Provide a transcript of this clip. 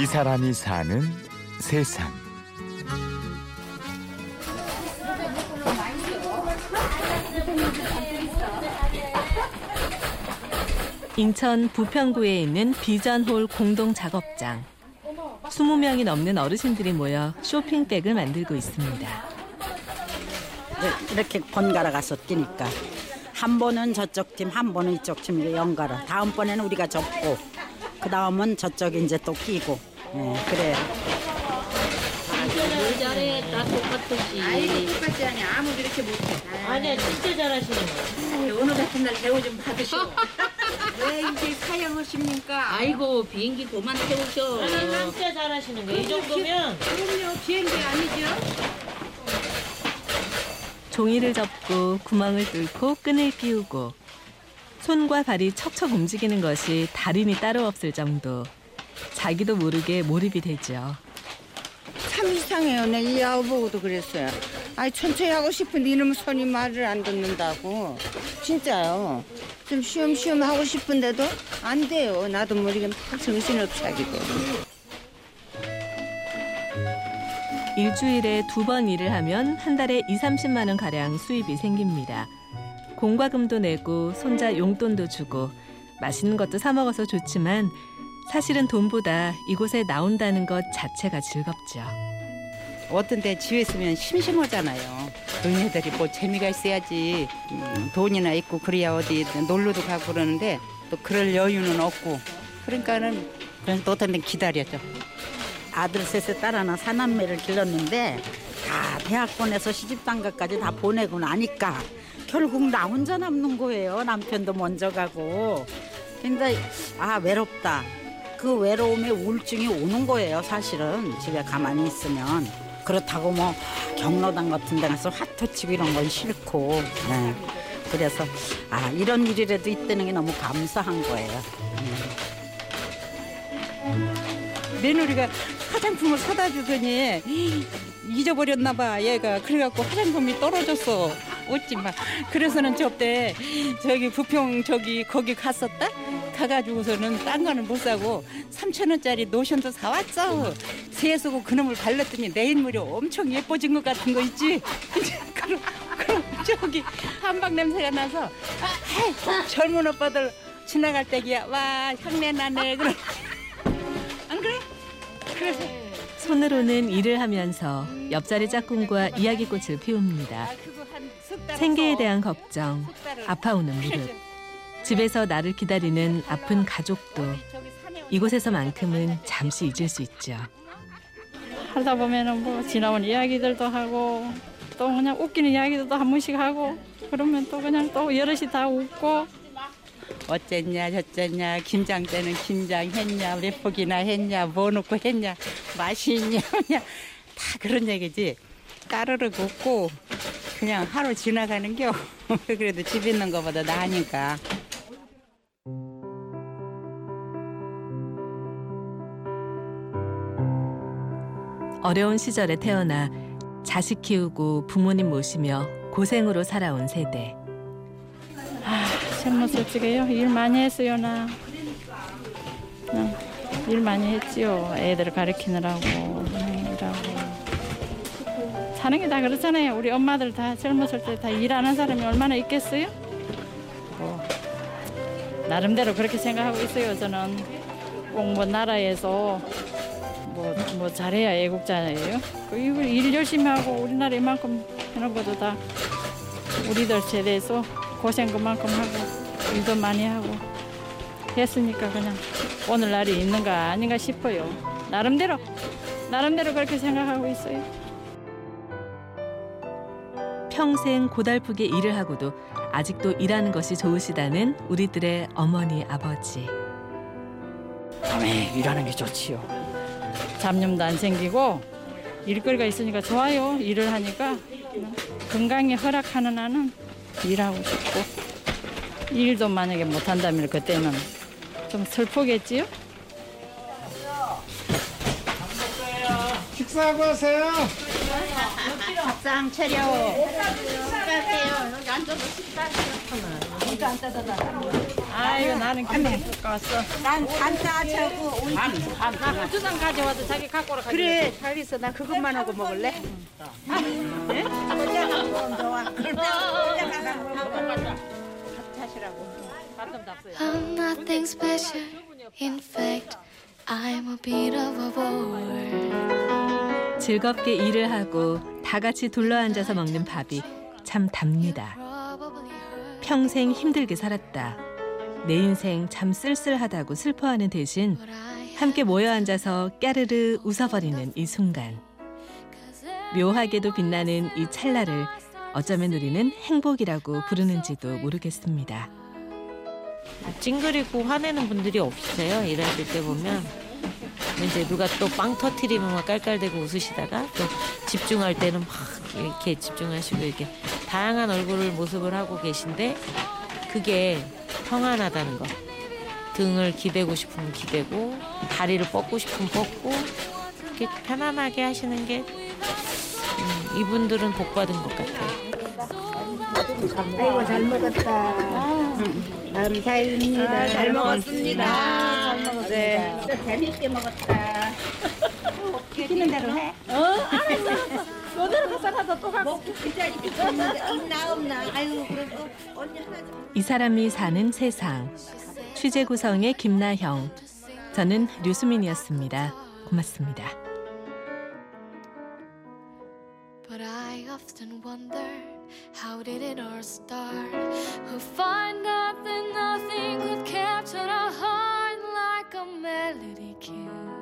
이 사람이 사는 세상. 인천 부평구에 있는 비전홀 공동 작업장. 20명이 넘는 어르신들이 모여 쇼핑백을 만들고 있습니다. 네, 이렇게 번갈아 가서 뛰니까 한 번은 저쪽 팀, 한 번은 이쪽 팀 이렇게 연갈아. 다음번에는 우리가 접고 그 다음은 저쪽에 이제 또 끼고. 예, 그래. 진짜 잘해. 나 똑같듯이. 아이고 똑같지 않냐 아무도 이렇게 못해 아니야, 진짜 잘하시는 거야. 오늘 같은 날 대우 좀 받으시오 왜 이제 사양하십니까 아이고, 비행기 그만 태우셔. 진짜 잘하시는 거야. 이 정도면. 그럼요 비행기 아니죠 종이를 접고 구멍을 뚫고 끈을 끼우고 손과 발이 척척 움직이는 것이 달인이 따로 없을 정도. 자기도 모르게 몰입이 되죠. 참 이상해요. 내이 아우 보고도 그랬어요. 아니 천천히 하고 싶은데 이놈 손이 말을 안 듣는다고. 진짜요. 좀 쉬엄쉬엄 하고 싶은데도 안 돼요. 나도 모르게 막 정신없이 하게 돼요. 일주일에 두 번 일을 하면 한 달에 2, 30만 원 가량 수입이 생깁니다. 공과금도 내고 손자 용돈도 주고 맛있는 것도 사 먹어서 좋지만 사실은 돈보다 이곳에 나온다는 것 자체가 즐겁죠. 어떤 데 집에 있으면 심심하잖아요. 너희들이 뭐 재미가 있어야지 음, 돈이나 있고 그래야 어디 놀러도 가고 그러는데 또 그럴 여유는 없고 그러니까는 그래서 또 어떤 데 기다렸죠. 아들 셋에 딸 하나 사남매를 길렀는데 다 대학원에서 시집장가까지 다 보내고 나니까 결국 나 혼자 남는 거예요. 남편도 먼저 가고. 굉장히 아 외롭다. 그 외로움에 우울증이 오는 거예요. 사실은 집에 가만히 있으면 그렇다고 뭐 경로당 같은 데 가서 화투 치고 이런 건 싫고. 네. 그래서 아 이런 일이라도 있다는 게 너무 감사한 거예요. 며느리가 화장품을 사다 주더니 잊어버렸나 봐 얘가 그래갖고 화장품이 떨어졌어 어찌 마. 그래서는 저때 저기 부평 저기 거기 갔었다? 가가지고서는 딴 거는 못 사고 3천 원짜리 노션도 사왔어. 세수고 그놈을 발랐더니 내 인물이 엄청 예뻐진 것 같은 거 있지? 그럼 그럼 저기 한방 냄새가 나서 아, 젊은 오빠들 지나갈 때기야. 와 향내 나네. 그럼. 안 그래? 그래서 손으로는 일을 하면서 옆자리 짝꿍과 이야기꽃을 피웁니다. 생계에 대한 걱정, 아파오는 무릎, 집에서 나를 기다리는 아픈 가족도 이곳에서만큼은 잠시 잊을 수 있죠. 하다 보면은 뭐 지나온 이야기들도 하고 또 그냥 웃기는 이야기도 한 번씩 하고 그러면 또 그냥 또 여럿이 다 웃고. 어쨌냐 저쨌냐 김장 때는 김장 했냐 몇 폭이나 했냐 뭐 넣고 했냐 맛이 있냐 그냥 다 그런 얘기지. 따르르 웃고 그냥 하루 지나가는 겨. 그래도 집 있는 것보다 나으니까. 어려운 시절에 태어나 자식 키우고 부모님 모시며 고생으로 살아온 세대. 젊었을 적에요. 일 많이 했어요 나. 응, 일 많이 했지요. 애들 일하고 사는 게 다 그렇잖아요 우리 엄마들 다 젊었을 때 다 일하는 사람이 얼마나 있겠어요? 뭐 나름대로 그렇게 생각하고 있어요 저는 꼭 뭐 나라에서 뭐, 뭐 잘해야 애국자예요 그 이걸 일 열심히 하고 우리나라 이만큼 해놓은 것도 다 우리들 세대에서 고생 그만큼 하고 일도 많이 하고 했으니까 그냥 오늘날이 있는가 아닌가 싶어요. 나름대로 나름대로 그렇게 생각하고 있어요. 평생 고달프게 일을 하고도 아직도 일하는 것이 좋으시다는 우리들의 어머니 아버지. 밤에 일하는 게 좋지요. 잡념도 안 생기고 일거리가 있으니까 좋아요. 일을 하니까 건강에 허락하는 한은 일하고 싶고 일도 만약에 못 한다면 그때는 좀 슬프겠지요. 식사하고 하세요. 밥상 차려. 아이고 나는 김치 볶았어 난 간다 차고 오이. 나 고추장 가져와서 자기 갖고 오라 그래 잘 있어. 나 그것만 하고 먹을래? I'm nothing special. In fact, I'm a bit of a bore. 즐겁게 일을 하고 다 같이 둘러앉아서 먹는 밥이 참 답니다. 평생 힘들게 살았다. 내 인생 참 쓸쓸하다고 슬퍼하는 대신 함께 모여 앉아서 까르르 웃어버리는 이 순간. 묘하게도 빛나는 이 찰나를 어쩌면 우리는 행복이라고 부르는지도 모르겠습니다. 찡그리고 화내는 분들이 없으세요. 일하실 때 보면. 이제 누가 또 빵 터트리면 막 깔깔대고 웃으시다가 또 집중할 때는 막 이렇게 집중하시고 이렇게 다양한 얼굴을 모습을 하고 계신데 그게 평안하다는 거. 등을 기대고 싶으면 기대고 다리를 뻗고 싶으면 뻗고 이렇게 편안하게 하시는 게 음, 이분들은 복 받은 것 같아요. 아이고 잘 먹었다. 감사합니다. 잘 먹었습니다. 잘 먹었습니다. 네. 재밌게 먹었다. 시키는 대로 해. 어, 알았어. 너대로 가서 가서 또 가고. 자리 있나 없나. 아유, 그래도 언니 하나 좀. 이 사람이 사는 세상. 취재 구성의 김나형. 저는 류수민이었습니다. 고맙습니다. But I often wonder how did it all start? Who find out that nothing could capture a heart like a melody can?